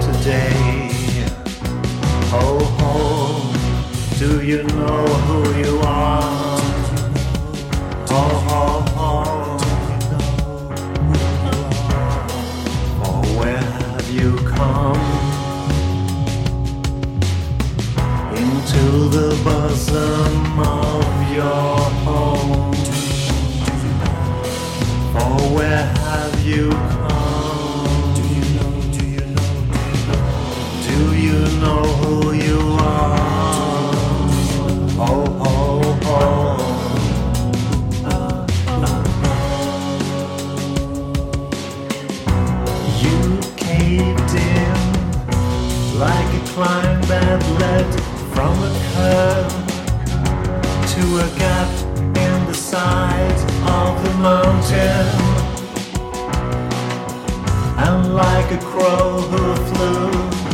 today. Ho ho, do you know who you are? Ho ho ho. For where have you come? Into the bosom of your home. For where have you come? A gap in the side of the mountain. And like a crow who flew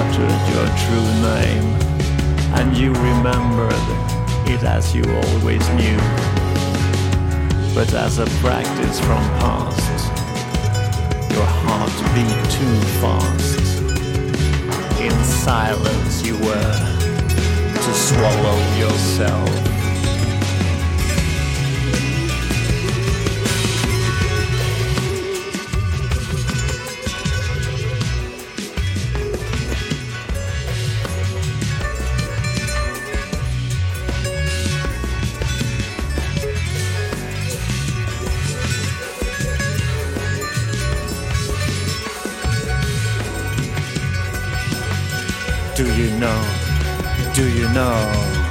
uttered your true name, and you remembered it as you always knew. But as a practice from past, your heart beat too fast. In silence you were to swallow yourself. Do you know? Do you know?